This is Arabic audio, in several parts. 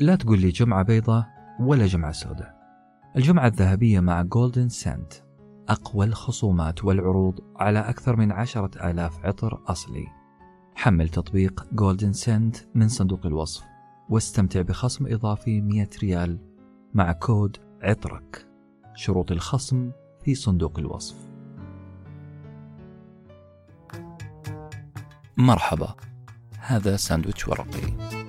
لا تقول لي جمعة بيضة ولا جمعة سوداء. الجمعة الذهبية مع Golden Scent أقوى الخصومات والعروض على أكثر من عشرة آلاف عطر أصلي. حمل تطبيق Golden Scent من صندوق الوصف واستمتع بخصم إضافي 100 ريال مع كود عطرك. شروط الخصم في صندوق الوصف. مرحبا هذا ساندويتش ورقي.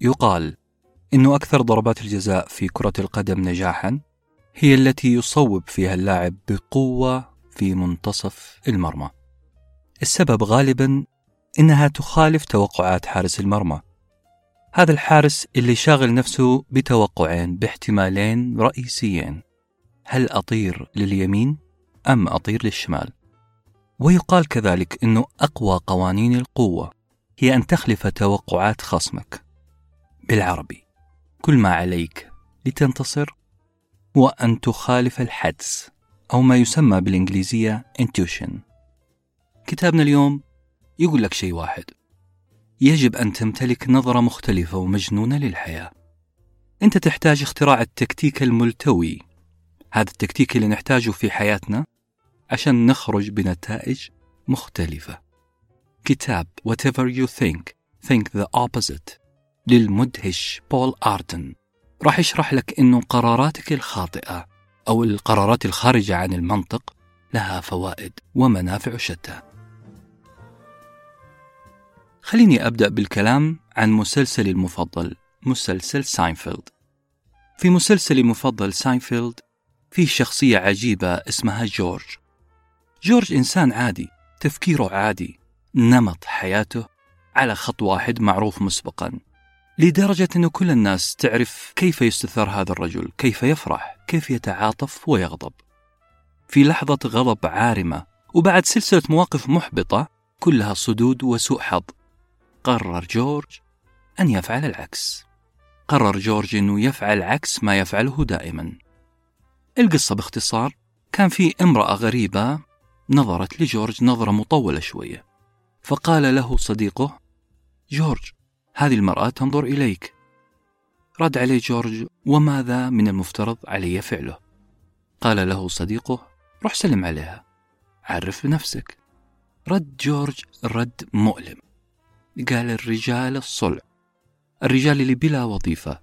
يقال إن أكثر ضربات الجزاء في كرة القدم نجاحا هي التي يصوب فيها اللاعب بقوة في منتصف المرمى. السبب غالبا إنها تخالف توقعات حارس المرمى. هذا الحارس اللي شاغل نفسه بتوقعين باحتمالين رئيسيين. هل أطير لليمين أم أطير للشمال؟ ويقال كذلك أنه أقوى قوانين القوة هي أن تخلف توقعات خصمك. بالعربي. كل ما عليك لتنتصر هو أن تخالف الحدس أو ما يسمى بالإنجليزية intuition. كتابنا اليوم يقول لك شيء واحد. يجب أن تمتلك نظرة مختلفة ومجنونة للحياة. أنت تحتاج اختراع التكتيك الملتوي. هذا التكتيك اللي نحتاجه في حياتنا عشان نخرج بنتائج مختلفة. كتاب Whatever You Think Think the Opposite. للمدهش بول آردن. راح يشرح لك أنه قراراتك الخاطئة أو القرارات الخارجة عن المنطق لها فوائد ومنافع شتى. خليني أبدأ بالكلام عن مسلسلي المفضل مسلسل ساينفيلد. في مسلسلي المفضل ساينفيلد في شخصية عجيبة اسمها جورج. جورج إنسان عادي تفكيره عادي نمط حياته على خط واحد معروف مسبقا. لدرجة أن كل الناس تعرف كيف يستثار هذا الرجل كيف يفرح كيف يتعاطف ويغضب. في لحظة غضب عارمة وبعد سلسلة مواقف محبطة كلها صدود وسوء حظ. قرر جورج أن يفعل العكس. قرر جورج أنه يفعل عكس ما يفعله دائما. القصة باختصار كان في امرأة غريبة نظرت لجورج نظرة مطولة شوية. فقال له صديقه جورج هذه المرأة تنظر إليك. رد عليه جورج وماذا من المفترض علي فعله؟ قال له صديقه روح سلم عليها. عرف بنفسك رد جورج رد مؤلم. قال الرجال الصلع. الرجال اللي بلا وظيفة.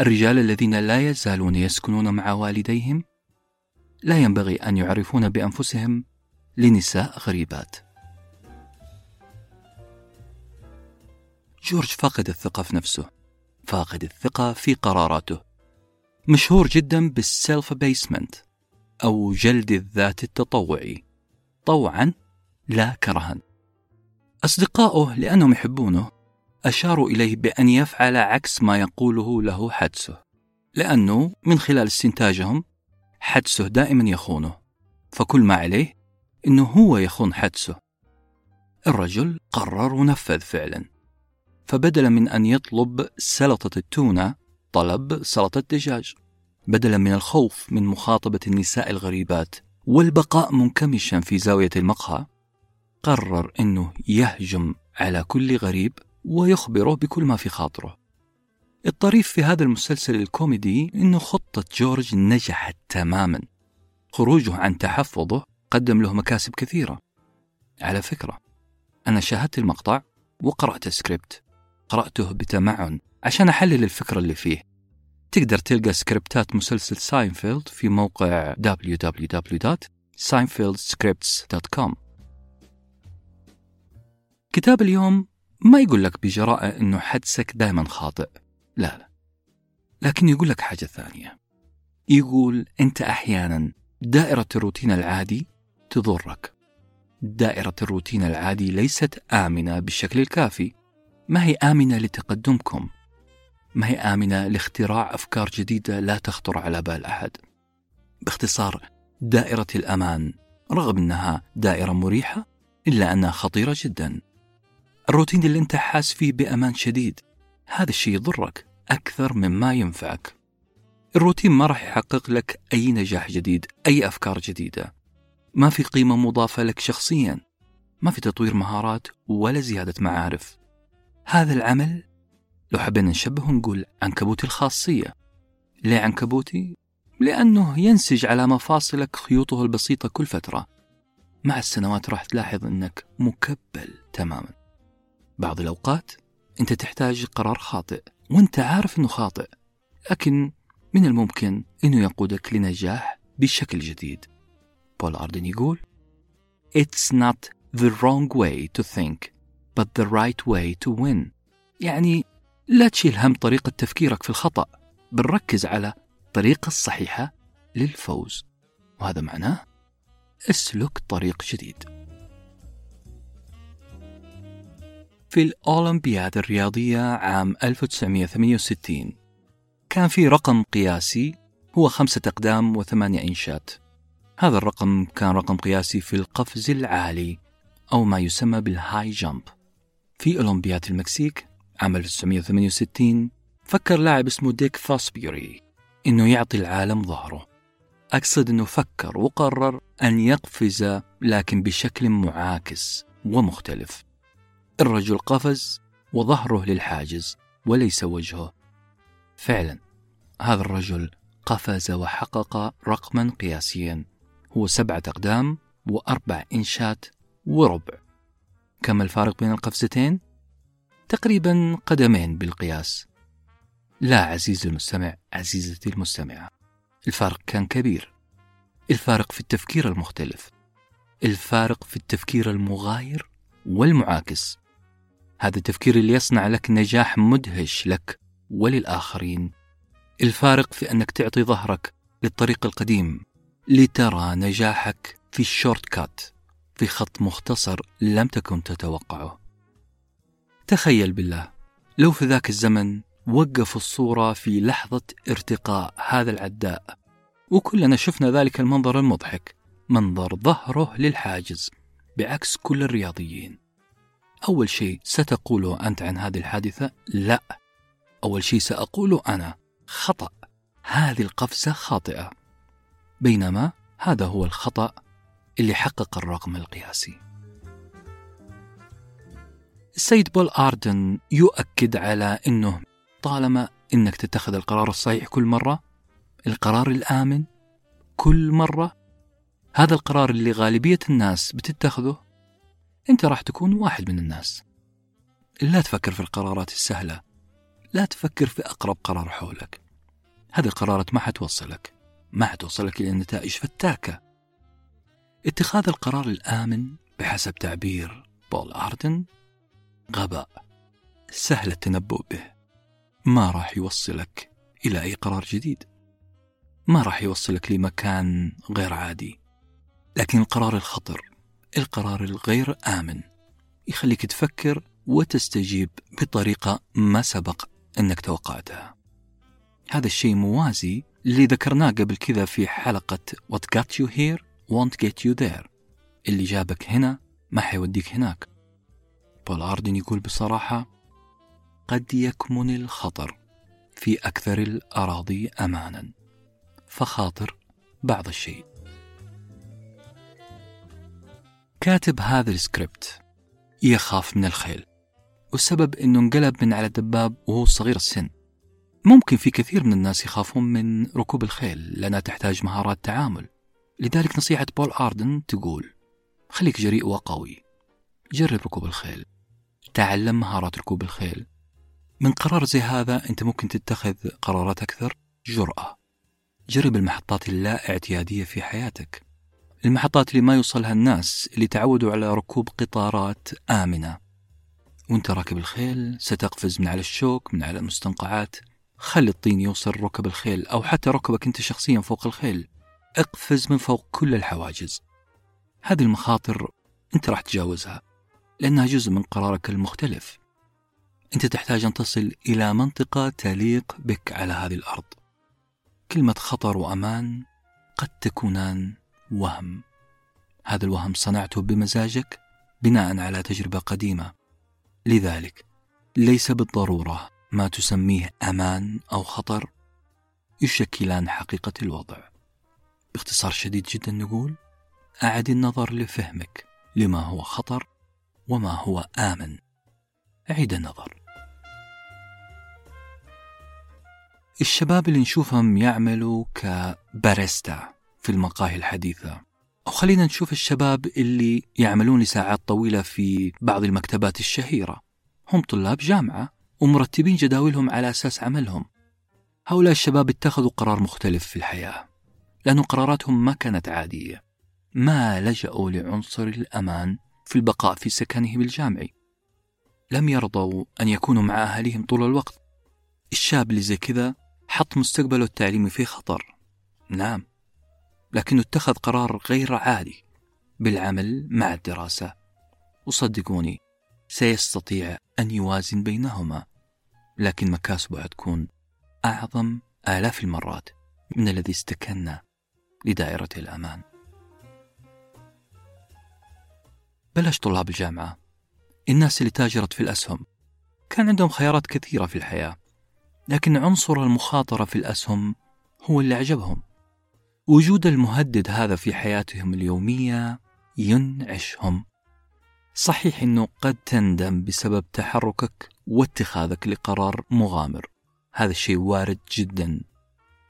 الرجال الذين لا يزالون يسكنون مع والديهم. لا ينبغي أن يعرفون بأنفسهم لنساء غريبات. جورج فاقد الثقة في نفسه فاقد الثقة في قراراته. مشهور جدا بالسيلف بيسمنت أو جلد الذات التطوعي. طوعا لا كرها. أصدقائه لأنهم يحبونه أشاروا إليه بأن يفعل عكس ما يقوله له حدسه لأنه من خلال استنتاجهم حدسه دائما يخونه. فكل ما عليه أنه هو يخون حدسه. الرجل قرر ونفذ فعلا. فبدلا من أن يطلب سلطة التونة طلب سلطة دجاج بدلا من الخوف من مخاطبة النساء الغريبات والبقاء منكمشا في زاوية المقهى قرر أنه يهجم على كل غريب ويخبره بكل ما في خاطره. الطريف في هذا المسلسل الكوميدي أنه خطة جورج نجحت تماما. خروجه عن تحفظه قدم له مكاسب كثيرة. على فكرة أنا شاهدت المقطع وقرأت السكريبت. قرأته بتمعن عشان أحلل الفكرة اللي فيه. تقدر تلقى سكريبتات مسلسل ساينفيلد في موقع www.seinfeldscripts.com كتاب اليوم ما يقول لك بجراءة أنه حدسك دائما خاطئ. لا لا لكن يقول لك حاجة ثانية. يقول أنت أحيانا دائرة الروتين العادي تضرك. دائرة الروتين العادي ليست آمنة بالشكل الكافي. ما هي آمنة لتقدمكم؟ ما هي آمنة لاختراع أفكار جديدة لا تخطر على بال أحد؟ باختصار دائرة الأمان رغم أنها دائرة مريحة إلا أنها خطيرة جدا. الروتين اللي أنت حاس فيه بأمان شديد هذا الشيء يضرك أكثر مما ينفعك. الروتين ما راح يحقق لك أي نجاح جديد أي أفكار جديدة. ما في قيمة مضافة لك شخصيا. ما في تطوير مهارات ولا زيادة معارف. هذا العمل لو حبينا نشبه نقول عنكبوتي الخاصية. ليه عنكبوتي؟ لأنه ينسج على مفاصلك خيوطه البسيطة كل فترة. مع السنوات راح تلاحظ أنك مكبل تماما. بعض الأوقات أنت تحتاج قرار خاطئ وأنت عارف أنه خاطئ لكن من الممكن أنه يقودك لنجاح بشكل جديد. بول أردن يقول It's not the wrong way to think. But the right way to win. يعني لا تشيل هم طريقة تفكيرك في الخطأ بل ركز على الطريقة الصحيحة للفوز. وهذا معناه أسلك طريق جديد. في الأولمبياد الرياضية عام 1968 كان في رقم قياسي هو خمسة أقدام وثمانية إنشات. هذا الرقم كان رقم قياسي في القفز العالي أو ما يسمى بال high jump في أولمبياد المكسيك عام 1968 فكر لاعب اسمه ديك فاسبيري إنه يعطي العالم ظهره. أقصد أنه فكر وقرر أن يقفز لكن بشكل معاكس ومختلف. الرجل قفز وظهره للحاجز وليس وجهه. فعلا هذا الرجل قفز وحقق رقما قياسيا. هو سبعة أقدام وأربع إنشات وربع. كم الفارق بين القفزتين؟ تقريبا قدمين بالقياس. لا عزيزي المستمع عزيزتي المستمعة الفارق كان كبير. الفارق في التفكير المختلف. الفارق في التفكير المغاير والمعاكس. هذا التفكير اللي يصنع لك نجاح مدهش لك وللآخرين. الفارق في أنك تعطي ظهرك للطريق القديم لترى نجاحك في الشورت كات. في خط مختصر لم تكن تتوقعه. تخيل بالله لو في ذاك الزمن وقفوا الصورة في لحظة ارتقاء هذا العداء وكلنا شفنا ذلك المنظر المضحك منظر ظهره للحاجز بعكس كل الرياضيين. أول شيء ستقوله أنت عن هذه الحادثة؟ لا. أول شيء سأقوله أنا خطأ. هذه القفزة خاطئة. بينما هذا هو الخطأ اللي حقق الرقم القياسي. السيد بول آردن يؤكد على أنه طالما أنك تتخذ القرار الصحيح كل مرة القرار الآمن كل مرة هذا القرار اللي غالبية الناس بتتخذه أنت راح تكون واحد من الناس. لا تفكر في القرارات السهلة لا تفكر في أقرب قرار حولك. هذه القرارات ما حتوصلك ما حتوصلك إلى نتائج فتاكة. اتخاذ القرار الآمن بحسب تعبير بول آردن غباء سهل التنبؤ به. ما راح يوصلك إلى أي قرار جديد. ما راح يوصلك لمكان غير عادي. لكن القرار الخطر القرار الغير آمن يخليك تفكر وتستجيب بطريقة ما سبق أنك توقعتها. هذا الشيء موازي اللي ذكرناه قبل كذا في حلقة What got you here won't get you there. اللي جابك هنا ما حيوديك هناك. بول آردن يقول بصراحة قد يكمن الخطر في أكثر الأراضي أمانا. فخاطر بعض الشيء. كاتب هذا السكريبت. يخاف من الخيل. والسبب أنه انقلب من على الدباب وهو صغير السن. ممكن في كثير من الناس يخافون من ركوب الخيل لأنها تحتاج مهارات تعامل. لذلك نصيحة بول آردن تقول خليك جريء وقوي جرب ركوب الخيل تعلم مهارات ركوب الخيل. من قرار زي هذا أنت ممكن تتخذ قرارات أكثر جرأة. جرب المحطات اللا اعتيادية في حياتك المحطات اللي ما يوصلها الناس اللي تعودوا على ركوب قطارات آمنة. وأنت راكب الخيل ستقفز من على الشوك من على المستنقعات خلي الطين يوصل ركب الخيل أو حتى ركبك أنت شخصيا فوق الخيل. اقفز من فوق كل الحواجز. هذه المخاطر أنت راح تجاوزها لأنها جزء من قرارك المختلف. أنت تحتاج أن تصل إلى منطقة تليق بك على هذه الأرض. كلمة خطر وأمان قد تكونان وهم. هذا الوهم صنعته بمزاجك بناء على تجربة قديمة. لذلك ليس بالضرورة ما تسميه أمان أو خطر يشكلان حقيقة الوضع. باختصار شديد جدا نقول أعد النظر لفهمك لما هو خطر وما هو آمن. عيد النظر. الشباب اللي نشوفهم يعملوا كباريستا في المقاهي الحديثة. أو خلينا نشوف الشباب اللي يعملون لساعات طويلة في بعض المكتبات الشهيرة. هم طلاب جامعة ومرتبين جداولهم على أساس عملهم. هؤلاء الشباب اتخذوا قرار مختلف في الحياة. لأن قراراتهم ما كانت عادية. ما لجأوا لعنصر الأمان في البقاء في سكنهم الجامعي لم يرضوا أن يكونوا مع أهاليهم طول الوقت. الشاب اللي زي كذا حط مستقبله التعليمي في خطر. نعم لكنه اتخذ قرار غير عادي. بالعمل مع الدراسة. وصدقوني سيستطيع أن يوازن بينهما. لكن مكاسبه حتكون أعظم آلاف المرات من الذي استكن لدائرة الأمان. بلاش طلاب الجامعة. الناس اللي تاجرت في الأسهم. كان عندهم خيارات كثيرة في الحياة. لكن عنصر المخاطرة في الأسهم هو اللي عجبهم وجود المهدد هذا في حياتهم اليومية ينعشهم. صحيح أنه قد تندم بسبب تحركك واتخاذك لقرار مغامر. هذا الشيء وارد جدا.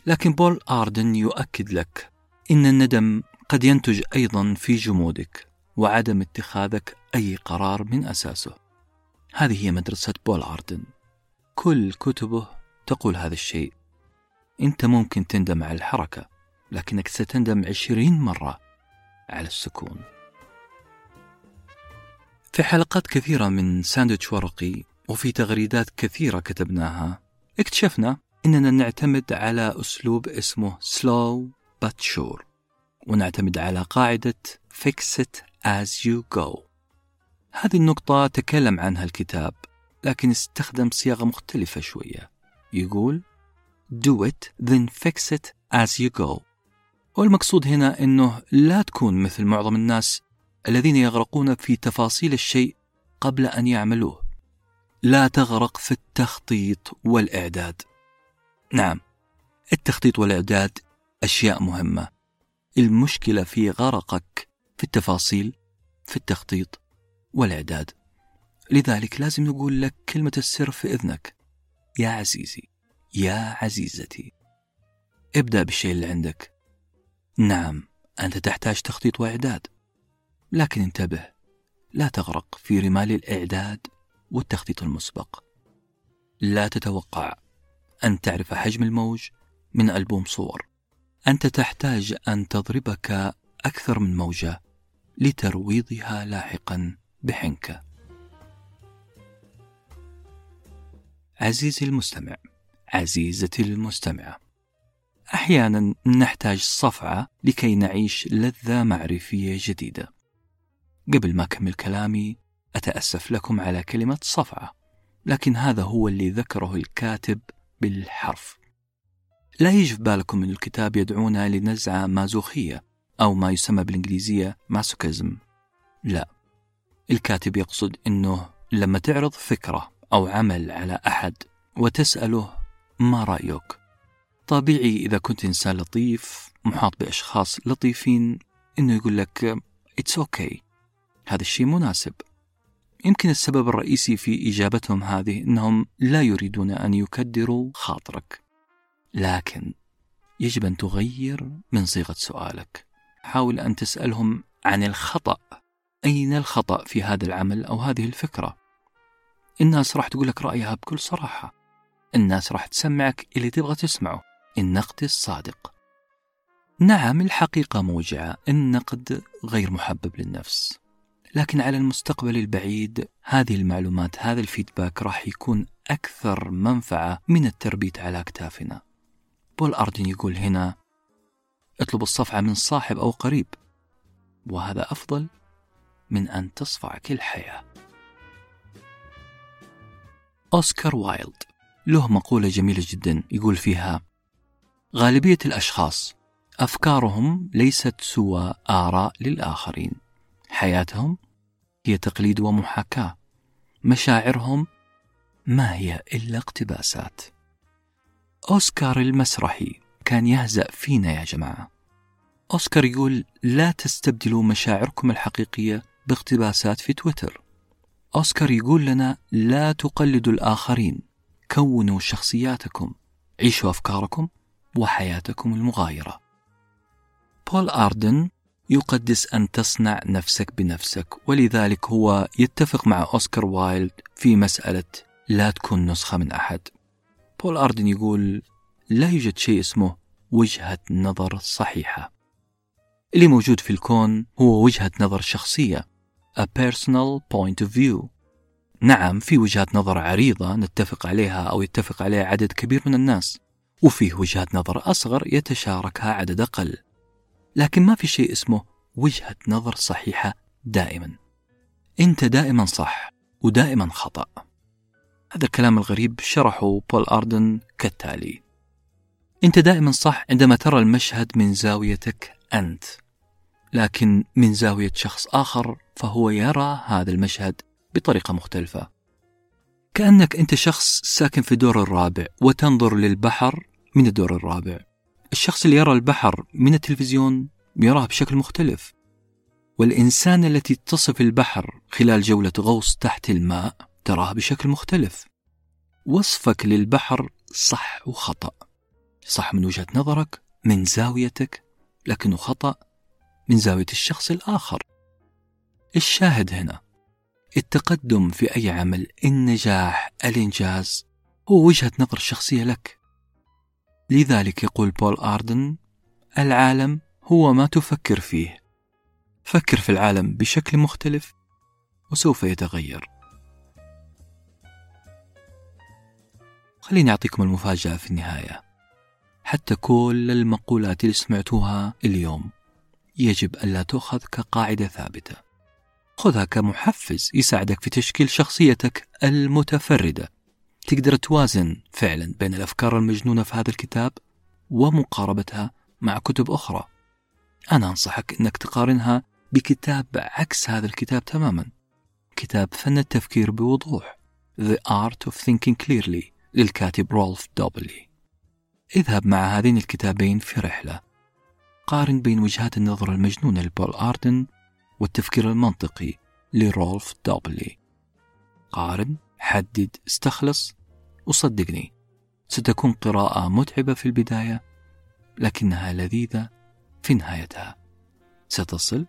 لكن بول آردن يؤكد لك إن الندم قد ينتج أيضا في جمودك وعدم اتخاذك أي قرار من أساسه. هذه هي مدرسة بول آردن. كل كتبه تقول هذا الشيء. أنت ممكن تندم على الحركة لكنك ستندم عشرين مرة على السكون. في حلقات كثيرة من ساندويتش ورقي وفي تغريدات كثيرة كتبناها اكتشفنا أننا نعتمد على أسلوب اسمه slow sure ونعتمد على قاعدة fix it as you go. هذه النقطة تكلم عنها الكتاب لكن استخدم صياغة مختلفة شوية. يقول do it then fix it as you go. والمقصود هنا أنه لا تكون مثل معظم الناس الذين يغرقون في تفاصيل الشيء قبل أن يعملوه. لا تغرق في التخطيط والإعداد. نعم التخطيط والإعداد أشياء مهمة. المشكلة في غرقك في التفاصيل في التخطيط والإعداد. لذلك لازم نقول لك كلمة السر في إذنك. يا عزيزي يا عزيزتي. ابدأ بالشيء اللي عندك. نعم أنت تحتاج تخطيط وإعداد. لكن انتبه لا تغرق في رمال الإعداد والتخطيط المسبق. لا تتوقع أن تعرف حجم الموج من ألبوم صور. أنت تحتاج أن تضربك أكثر من موجة لترويضها لاحقا بحنكة عزيزي المستمع عزيزتي المستمعة أحيانا نحتاج صفعة لكي نعيش لذة معرفية جديدة. قبل ما أكمل كلامي أتأسف لكم على كلمة صفعة لكن هذا هو اللي ذكره الكاتب بالحرف. لا يجي في بالكم أن الكتاب يدعونا لنزعة مازوخية أو ما يسمى بالإنجليزية ماسوكيزم لا. الكاتب يقصد أنه لما تعرض فكرة أو عمل على أحد وتسأله ما رأيك? طبيعي إذا كنت إنسان لطيف محاط بأشخاص لطيفين إنه يقول لك أوكي okay. هذا الشيء مناسب. يمكن السبب الرئيسي في إجابتهم هذه أنهم لا يريدون أن يكدروا خاطرك. لكن يجب أن تغير من صيغة سؤالك. حاول أن تسألهم عن الخطأ. أين الخطأ في هذا العمل أو هذه الفكرة؟ الناس راح تقول لك رأيها بكل صراحة. الناس راح تسمعك اللي تبغى تسمعه. النقد الصادق. نعم الحقيقة موجعة. النقد غير محبب للنفس. لكن على المستقبل البعيد هذه المعلومات هذا الفيدباك راح يكون أكثر منفعة من التربيت على أكتافنا. بول أردن يقول هنا اطلب الصفعة من صاحب أو قريب وهذا أفضل من أن تصفعك الحياة أوسكار وايلد له مقولة جميلة جدا يقول فيها غالبية الأشخاص أفكارهم ليست سوى آراء للآخرين حياتهم هي تقليد ومحاكاة مشاعرهم ما هي إلا اقتباسات. أوسكار المسرحي كان يهزأ فينا يا جماعة. أوسكار يقول لا تستبدلوا مشاعركم الحقيقية باقتباسات في تويتر. أوسكار يقول لنا لا تقلدوا الآخرين كونوا شخصياتكم عيشوا أفكاركم وحياتكم المغايرة. بول آردن يقدس أن تصنع نفسك بنفسك ولذلك هو يتفق مع أوسكار وايلد في مسألة لا تكون نسخة من أحد. بول آردن يقول لا يوجد شيء اسمه وجهة نظر صحيحة. اللي موجود في الكون هو وجهة نظر شخصية a personal point of view. نعم في وجهات نظر عريضة نتفق عليها أو يتفق عليها عدد كبير من الناس وفيه وجهات نظر أصغر يتشاركها عدد أقل. لكن ما في شيء اسمه وجهة نظر صحيحة دائما. أنت دائما صح ودائما خطأ. هذا الكلام الغريب شرحه بول أردن كالتالي. أنت دائما صح عندما ترى المشهد من زاويتك أنت لكن من زاوية شخص آخر فهو يرى هذا المشهد بطريقة مختلفة. كأنك أنت شخص ساكن في الدور الرابع وتنظر للبحر من الدور الرابع. الشخص اللي يرى البحر من التلفزيون يراه بشكل مختلف. والإنسان التي تصف البحر خلال جولة غوص تحت الماء تراه بشكل مختلف. وصفك للبحر صح وخطأ. صح من وجهة نظرك من زاويتك لكنه خطأ من زاوية الشخص الآخر. الشاهد هنا التقدم في أي عمل النجاح الإنجاز هو وجهة نظر شخصية لك. لذلك يقول بول آردن العالم هو ما تفكر فيه. فكر في العالم بشكل مختلف وسوف يتغير. خليني أعطيكم المفاجأة في النهاية. حتى كل المقولات اللي سمعتوها اليوم يجب ألا تؤخذ كقاعدة ثابتة. خذها كمحفز يساعدك في تشكيل شخصيتك المتفردة. تقدر توازن فعلا بين الأفكار المجنونة في هذا الكتاب ومقاربتها مع كتب أخرى. أنا أنصحك أنك تقارنها بكتاب عكس هذا الكتاب تماما. كتاب فن التفكير بوضوح. The Art of Thinking Clearly. للكاتب رولف دوبلي. اذهب مع هذين الكتابين في رحلة. قارن بين وجهات النظر المجنونة لبول آردن والتفكير المنطقي لرولف دوبلي. قارن حدد استخلص وصدقني ستكون قراءة متعبة في البداية لكنها لذيذة في نهايتها. ستصل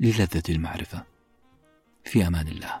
للذة المعرفة. في أمان الله.